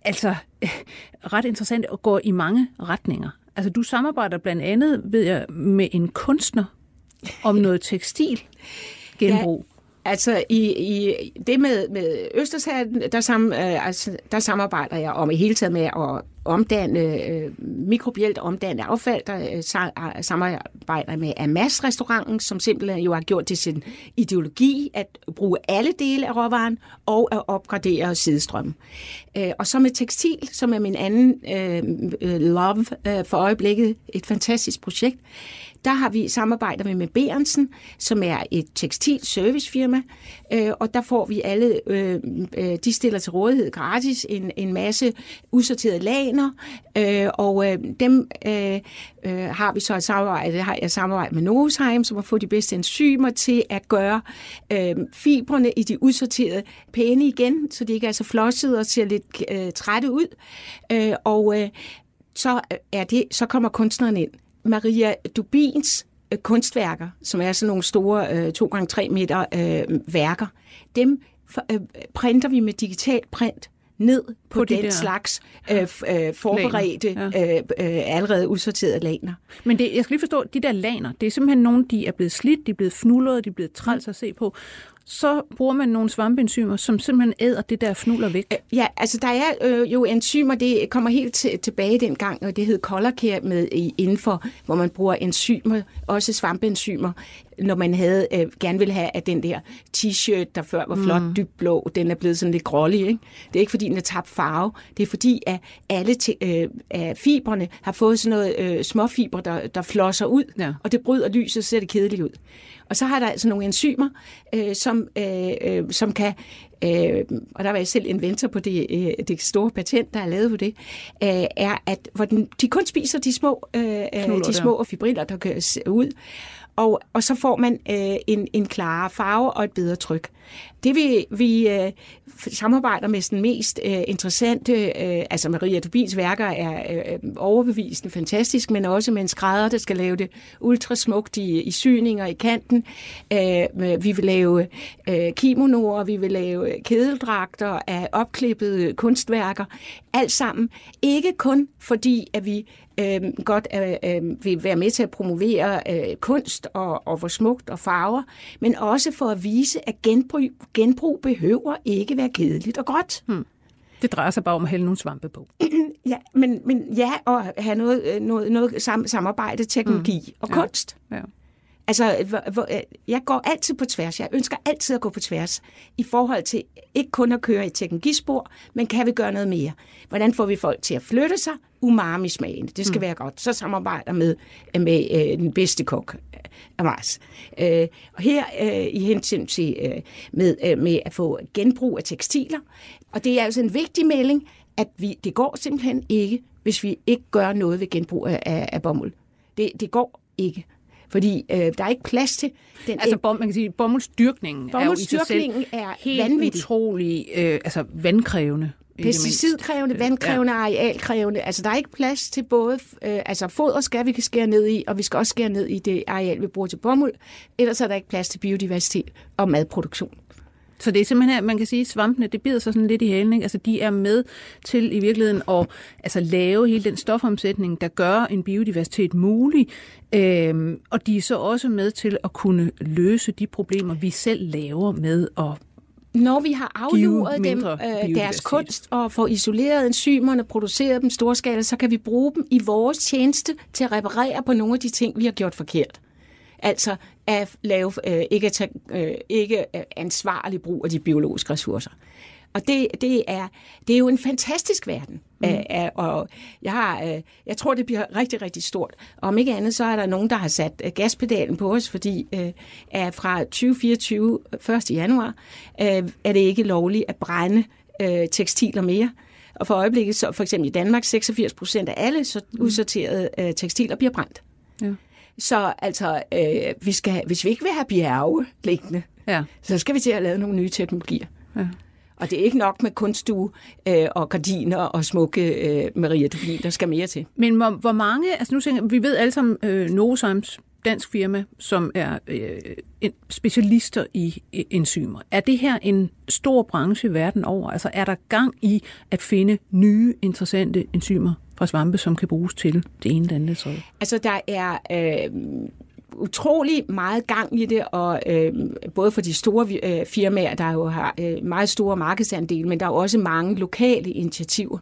altså ret interessant og går i mange retninger. Altså, du samarbejder blandt andet, ved jeg, med en kunstner om noget tekstil genbrug. Ja. Altså i, i det med, med Østershaven, der, sam, øh, altså, der samarbejder jeg om i hele taget med at omdanne, øh, mikrobielt omdanne affald. Der øh, øh samarbejder med Amas-restauranten, som simpelthen jo har gjort til sin ideologi at bruge alle dele af råvaren og at opgradere sidestrøm. Øh, og så med tekstil, som er min anden øh, øh love øh, for øjeblikket, et fantastisk projekt der har vi samarbejder med med Berensen, som er et tekstilservicefirma, øh, og der får vi alle, øh, øh, de stiller til rådighed gratis en, en masse usorterede laner, øh, og øh, dem øh, øh, har vi så et samarbejde, har jeg samarbejde med Novozyme, som har fået de bedste enzymer til at gøre øh, fibrene i de usorterede pæne igen, så de ikke er så flossede og ser lidt øh, trætte ud. Øh, og øh, så, er det, så kommer kunstneren ind. Maria Dubins øh, kunstværker, som er sådan nogle store øh, 2x3 meter øh, værker, dem for, øh, printer vi med digital print ned på, på den de slags øh, øh, forberedte, ja. øh, øh, allerede udsorterede laner. Men det, jeg skal lige forstå, de der laner, det er simpelthen nogle, de er blevet slidt, de er blevet fnullede, de er blevet træls at se på så bruger man nogle svampeenzymer, som simpelthen æder det der fnuller væk. Øh, ja, altså der er øh, jo enzymer, det kommer helt t- tilbage dengang, og det hed Colorcare med i, indenfor, hvor man bruger enzymer, også svampeenzymer, når man havde øh, gerne ville have, at den der t-shirt, der før var flot mm. dybblå, den er blevet sådan lidt grålig. Ikke? Det er ikke, fordi den er tabt farve. Det er, fordi at alle øh, af fibrene har fået sådan noget øh, småfiber, der, der flosser ud, ja. og det bryder lyset, så ser det kedeligt ud. Og så har der altså nogle enzymer, øh, som, øh, øh, som kan, øh, og der var jeg selv inventor på det, øh, det store patent, der er lavet på det, øh, er, at hvor den, de kun spiser de små, øh, øh de små fibriller, der køres ud, og, og så får man øh, en, en klarere farve og et bedre tryk. Det vi, vi øh, samarbejder med den mest øh, interessante, øh, altså Maria Tobins værker er øh, overbevisende fantastisk, men også med en skrædder, der skal lave det ultrasmukt i, i syninger i kanten. Øh, vi vil lave øh, kimonoer, vi vil lave kedeldragter af opklippede kunstværker. Alt sammen. Ikke kun fordi, at vi øh, godt øh, vil være med til at promovere øh, kunst og, og hvor smukt og farver, men også for at vise, at genbrug, genbrug behøver ikke være kedeligt og godt. Hmm. Det drejer sig bare om at hælde nogle svampe på. ja, men, men ja, og have noget, øh, noget, noget sam, samarbejde, teknologi mm. og ja. kunst. Ja. Altså, hvor, hvor, øh, jeg går altid på tværs. Jeg ønsker altid at gå på tværs i forhold til ikke kun at køre i teknologispor, men kan vi gøre noget mere? Hvordan får vi folk til at flytte sig? Umami-smagen, det skal mm. være godt. Så samarbejder med, med øh, den bedste kok af Mars. Øh, og her øh, i hensyn til øh, med, øh, med at få genbrug af tekstiler. Og det er altså en vigtig melding, at vi, det går simpelthen ikke, hvis vi ikke gør noget ved genbrug af, af, af bomuld. Det, det går ikke. Fordi øh, der er ikke plads til den... Altså, bom, man kan sige, bomuldsdyrkningen er jo i sig selv er helt vanvittig. utrolig øh, altså, vandkrævende. Pesticidkrævende, vandkrævende, ja. arealkrævende. Altså, der er ikke plads til både... Øh, altså, foder skal vi kan skære ned i, og vi skal også skære ned i det areal, vi bruger til bomuld. Ellers er der ikke plads til biodiversitet og madproduktion. Så det er simpelthen, man kan sige, at svampene, det bider sig sådan lidt i halen. Ikke? Altså, de er med til i virkeligheden at altså, lave hele den stofomsætning, der gør en biodiversitet mulig. Øhm, og de er så også med til at kunne løse de problemer, vi selv laver med at når vi har afluret dem øh, deres kunst og får isoleret enzymerne, produceret dem storskala, så kan vi bruge dem i vores tjeneste til at reparere på nogle af de ting, vi har gjort forkert. Altså at lave øh, ikke, at tage, øh, ikke ansvarlig brug af de biologiske ressourcer. Og det, det, er, det er jo en fantastisk verden. Mm. Æ, og jeg, har, øh, jeg tror, det bliver rigtig, rigtig stort. Og om ikke andet, så er der nogen, der har sat øh, gaspedalen på os, fordi øh, fra 2024, 1. januar, øh, er det ikke lovligt at brænde øh, tekstiler mere. Og for øjeblikket, så for eksempel i Danmark, 86 procent af alle så mm. udsorterede øh, tekstiler bliver brændt. Ja. Så altså, øh, vi skal, hvis vi ikke vil have bjerge liggende, Ja. så skal vi til at lave nogle nye teknologier. Ja. Og det er ikke nok med kunststue øh, og gardiner og smukke øh, Maria Dubin, der skal mere til. Men hvor, hvor mange, altså nu tænker vi ved alle sammen øh, Novozymes, dansk firma, som er øh, en, specialister i øh, enzymer. Er det her en stor branche verden over? Altså er der gang i at finde nye, interessante enzymer fra svampe, som kan bruges til det ene, det andet, det tredje? Altså, der er øh, utrolig meget gang i det, og øh, både for de store øh, firmaer, der jo har øh, meget store markedsandele, men der er jo også mange lokale initiativer.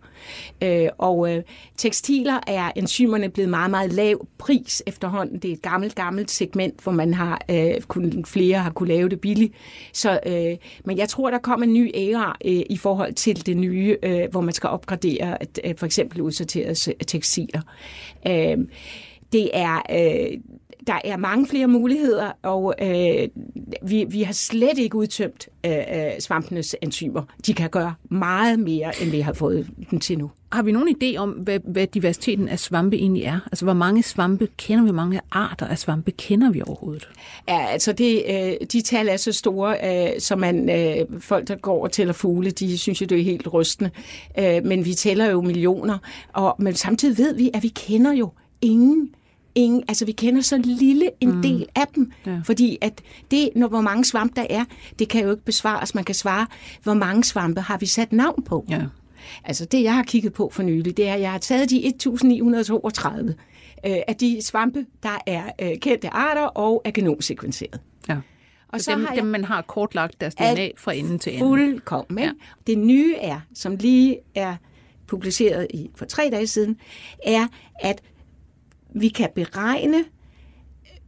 Øh, og øh, tekstiler er enzymerne blevet meget, meget lav pris efterhånden. Det er et gammelt, gammelt segment, hvor man har øh, kun, flere har kunne lave det billigt. Så, øh, men jeg tror, der kommer en ny æra øh, i forhold til det nye, øh, hvor man skal opgradere at, øh, for eksempel udsorterede tekstiler. Øh, det er... Øh, der er mange flere muligheder, og øh, vi, vi har slet ikke udtømt øh, svampenes enzymer. De kan gøre meget mere, end vi har fået dem til nu. Har vi nogen idé om, hvad, hvad diversiteten af svampe egentlig er? Altså, hvor mange svampe kender vi? Hvor mange arter af svampe kender vi overhovedet? Ja, altså det, øh, de tal er så store, øh, så man, øh, folk, der går og tæller fugle, de synes jo, det er helt rystende. Øh, men vi tæller jo millioner, og, men samtidig ved vi, at vi kender jo ingen ingen, altså vi kender så lille en mm. del af dem, ja. fordi at det, når hvor mange svampe der er, det kan jo ikke besvares. Man kan svare, hvor mange svampe har vi sat navn på? Ja. Altså det, jeg har kigget på for nylig, det er, at jeg har taget de 1932 øh, af de svampe, der er øh, kendte arter og er genomsekvenseret. Ja. Og så dem, har jeg, dem, man har kortlagt deres DNA fra ende til ende. Fuldkommen. Ja. Det nye er, som lige er publiceret i, for tre dage siden, er, at vi kan beregne,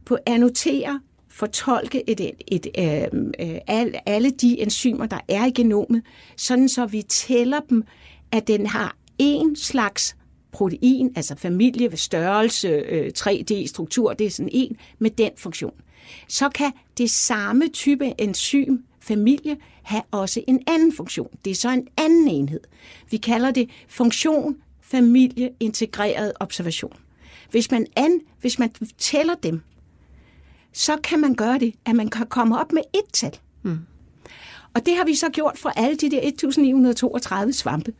på annotere, fortolke et, et, et, øhm, øh, al, alle de enzymer, der er i genomet, sådan så vi tæller dem, at den har en slags protein, altså familie ved størrelse, øh, 3D-struktur, det er sådan en, med den funktion. Så kan det samme type enzym, familie, have også en anden funktion. Det er så en anden enhed. Vi kalder det funktion, familie, integreret observation. Hvis man, an, hvis man tæller dem, så kan man gøre det, at man kan komme op med et tal. Mm. Og det har vi så gjort for alle de der 1932 svampe.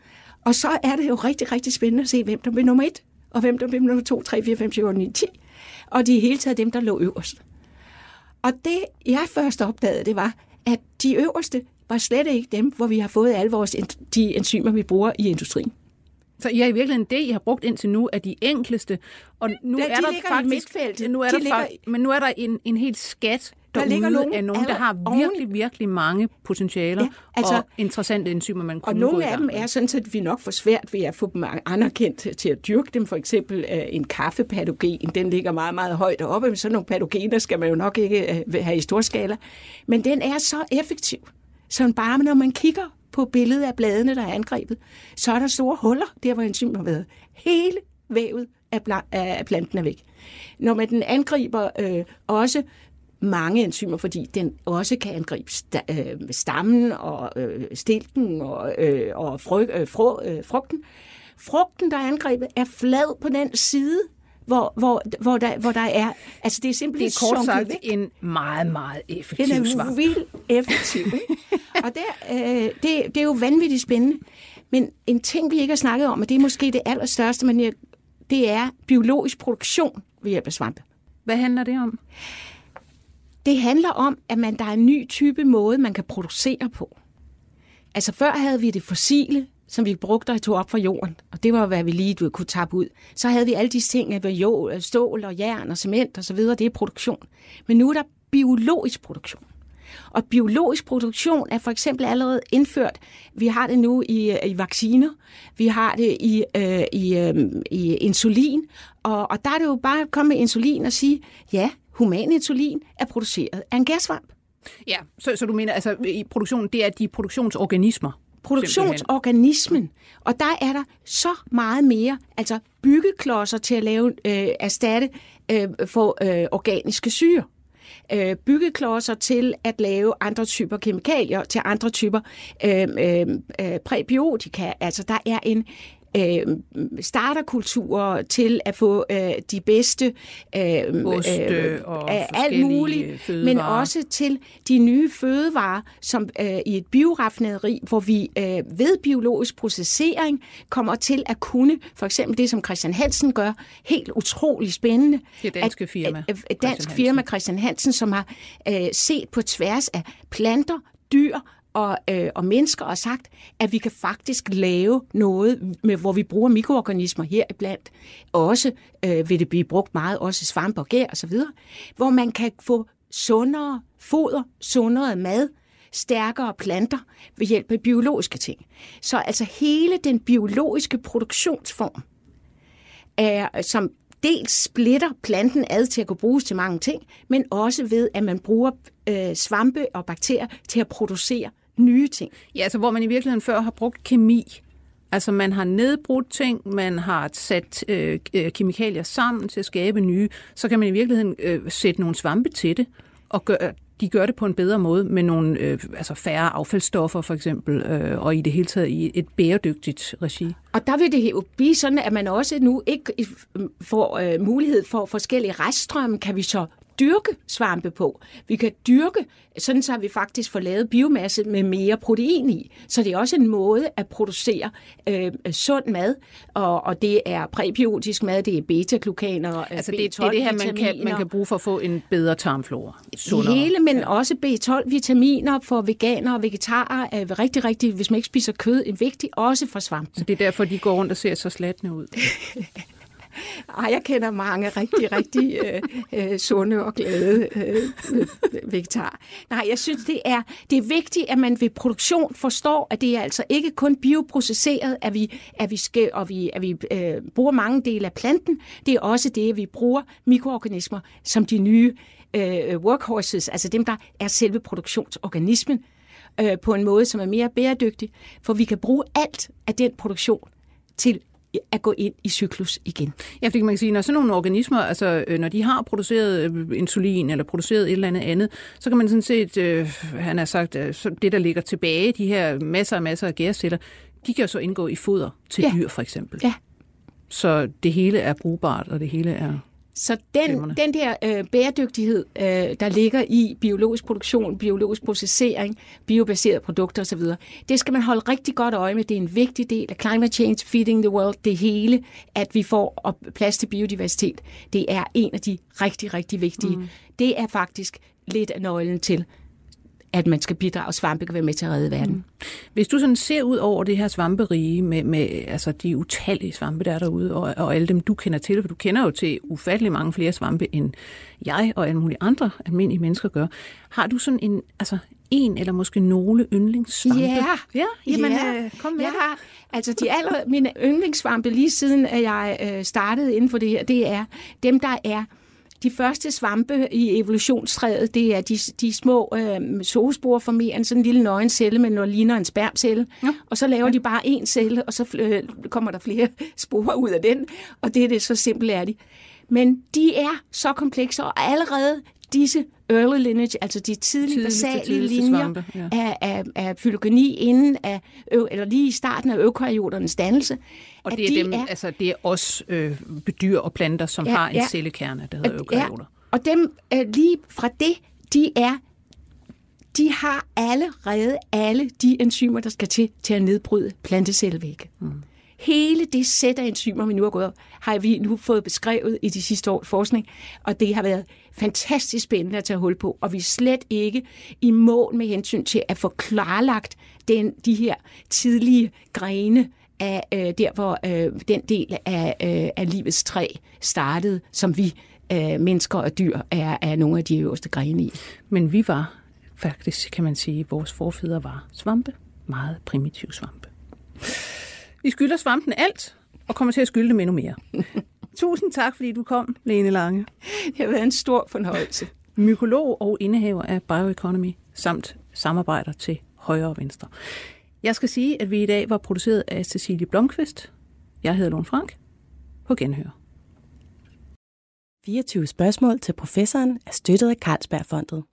Og så er det jo rigtig, rigtig spændende at se, hvem der bliver nummer et, og hvem der bliver nummer 2, 3, 4, 5, 6, 8, 9, 10. Og de er hele taget dem, der lå øverst. Og det, jeg først opdagede, det var, at de øverste var slet ikke dem, hvor vi har fået alle vores, de enzymer, vi bruger i industrien. Så I har i virkeligheden det, I har brugt indtil nu, er de enkleste. Og nu ja, er de der ligger faktisk, i. Nu er de der ligger... faktisk, men nu er der en, en helt skat Der derude ligger nogen af nogen, der har virkelig, virkelig mange potentialer Ja, altså- og interessante enzymer, man Og kunne i nogle af dem er sådan, at vi nok får svært ved at få dem anerkendt til- til at dyrke dem. For eksempel øh, en kaffepatogen, den ligger meget, meget højt oppe. Men sådan nogle patogener skal man jo nok ikke øh, have i stor skala. Men den er så effektiv, så bare når man kigger på billedet af bladene, der er angrebet, så er der store huller, der hvor enzymer har været. Hele vævet af, bla- af planten er væk. Når man den angriber øh, også mange enzymer, fordi den også kan angribe sta- øh, stammen og øh, stilken og, øh, og fryg, øh, frå, øh, frugten. Frugten, der er angrebet, er flad på den side, hvor, hvor, hvor, der, hvor der er... Altså, det er Det simpelthen er kort sagt væk. en meget, meget Den effektiv er svamp. vildt effektiv. Ikke? og der, øh, det, det er jo vanvittigt spændende. Men en ting, vi ikke har snakket om, og det er måske det allerstørste, men det er biologisk produktion ved hjælp af svampe. Hvad handler det om? Det handler om, at man, der er en ny type måde, man kan producere på. Altså før havde vi det fossile, som vi brugte og tog op fra jorden, og det var, hvad vi lige du, kunne tappe ud. Så havde vi alle de ting af jo, øh, stål og jern og cement og så videre, det er produktion. Men nu er der biologisk produktion. Og biologisk produktion er for eksempel allerede indført. Vi har det nu i, øh, i vacciner, vi har det i, øh, i, øh, i insulin, og, og der er det jo bare at komme med insulin og sige, ja, human insulin er produceret af en gasvamp. Ja, så, så du mener, altså i produktionen, det er de produktionsorganismer? Produktionsorganismen. Og der er der så meget mere, altså byggeklodser til at lave, øh, erstatte øh, for øh, organiske syre. Øh, byggeklodser til at lave andre typer kemikalier, til andre typer øh, øh, øh, præbiotika. Altså der er en øh, starterkulturer til at få øh, de bedste øh, Oste og øh, alt muligt, fødevarer. men også til de nye fødevarer, som øh, i et bioraffinaderi, hvor vi øh, ved biologisk processering kommer til at kunne, for eksempel det, som Christian Hansen gør, helt utrolig spændende. Det danske firma. At, at, dansk firma Christian Hansen, som har øh, set på tværs af planter, dyr og, øh, og mennesker og sagt, at vi kan faktisk lave noget, med, hvor vi bruger mikroorganismer her iblandt. Også øh, vil det blive brugt meget, også svampe og gær osv., hvor man kan få sundere foder, sundere mad, stærkere planter ved hjælp af biologiske ting. Så altså hele den biologiske produktionsform, er, som dels splitter planten ad til at kunne bruges til mange ting, men også ved, at man bruger øh, svampe og bakterier til at producere nye ting. Ja, altså hvor man i virkeligheden før har brugt kemi. Altså man har nedbrudt ting, man har sat øh, øh, kemikalier sammen til at skabe nye, så kan man i virkeligheden øh, sætte nogle svampe til det, og gøre, de gør det på en bedre måde med nogle øh, altså færre affaldsstoffer for eksempel, øh, og i det hele taget i et bæredygtigt regi. Og der vil det jo blive sådan, at man også nu ikke får øh, mulighed for forskellige reststrømme, kan vi så dyrke svampe på. Vi kan dyrke, sådan så vi faktisk får lavet biomasse med mere protein i. Så det er også en måde at producere øh, sund mad, og, og det er præbiotisk mad, det er beta-glukaner, Altså det, det er det her, man kan, man kan bruge for at få en bedre tarmflora. Sundere. Hele, men ja. også B12-vitaminer for veganere og vegetarer er rigtig, rigtig, hvis man ikke spiser kød, en vigtig, også for svampen. Så det er derfor, de går rundt og ser så slatne ud. Ej, jeg kender mange rigtig, rigtig øh, øh, sunde og glade øh, vegetarer. Nej, jeg synes, det er, det er vigtigt, at man ved produktion forstår, at det er altså ikke kun bioprocesseret, at vi, at vi, skal, og vi, at vi øh, bruger mange dele af planten. Det er også det, at vi bruger mikroorganismer som de nye øh, workhorses, altså dem, der er selve produktionsorganismen, øh, på en måde, som er mere bæredygtig, for vi kan bruge alt af den produktion til at gå ind i cyklus igen. Ja, fordi man kan sige, når sådan nogle organismer, altså øh, når de har produceret øh, insulin eller produceret et eller andet andet, så kan man sådan set, øh, han har sagt, øh, det der ligger tilbage, de her masser og masser af gærceller, de kan jo så indgå i foder til ja. dyr for eksempel. Ja. Så det hele er brugbart, og det hele er... Så den, den der øh, bæredygtighed, øh, der ligger i biologisk produktion, biologisk processering, biobaserede produkter osv., det skal man holde rigtig godt øje med. Det er en vigtig del af climate change, feeding the world, det hele, at vi får plads til biodiversitet. Det er en af de rigtig, rigtig vigtige. Mm. Det er faktisk lidt af nøglen til, at man skal bidrage, og svampe kan være med til at redde verden. Mm. Hvis du sådan ser ud over det her svamperige med, med altså de utallige svampe, der er derude, og, og alle dem, du kender til, for du kender jo til ufattelig mange flere svampe, end jeg og alle mulige andre almindelige mennesker gør. Har du sådan en, altså en eller måske nogle yndlingssvampe? Ja, ja jamen, ja. Øh, kom med jeg det. har, altså de aller, mine yndlingssvampe lige siden, at jeg øh, startede inden for det her, det er dem, der er de første svampe i evolutionstræet, det er de, de små øh, sogesporer sådan en lille nøgen celle, men noget ligner en spermcelle. Ja. Og så laver ja. de bare en celle, og så øh, kommer der flere sporer ud af den. Og det er det, så simpelt er de. Men de er så komplekse, og allerede disse early lineage, altså de tidlige, basale linjer ja. af, af, af inden af, eller lige i starten af eukaryoternes dannelse. Og det er, de dem, er, altså, det er også øh, dyr og planter, som ja, har en ja, cellekerne, der hedder eukaryoter. Ja, og dem øh, lige fra det, de er de har allerede alle de enzymer, der skal til til at nedbryde plantecellvægge. Mm. Hele det sæt af enzymer, vi nu har gået har vi nu fået beskrevet i de sidste år forskning, og det har været fantastisk spændende at tage hul på, og vi er slet ikke i mål med hensyn til at få klarlagt den, de her tidlige grene af øh, der, hvor øh, den del af, øh, af livets træ startede, som vi øh, mennesker og dyr er, er nogle af de øverste grene i. Men vi var faktisk, kan man sige, vores forfædre var svampe. Meget primitive svampe. Vi skylder svampen alt, og kommer til at skylde dem endnu mere. Tusind tak, fordi du kom, Lene Lange. Det har været en stor fornøjelse. Mykolog og indehaver af Bioeconomy, samt samarbejder til højre og venstre. Jeg skal sige, at vi i dag var produceret af Cecilie Blomqvist. Jeg hedder Lone Frank. På genhør. 24 spørgsmål til professoren er støttet af Carlsbergfondet.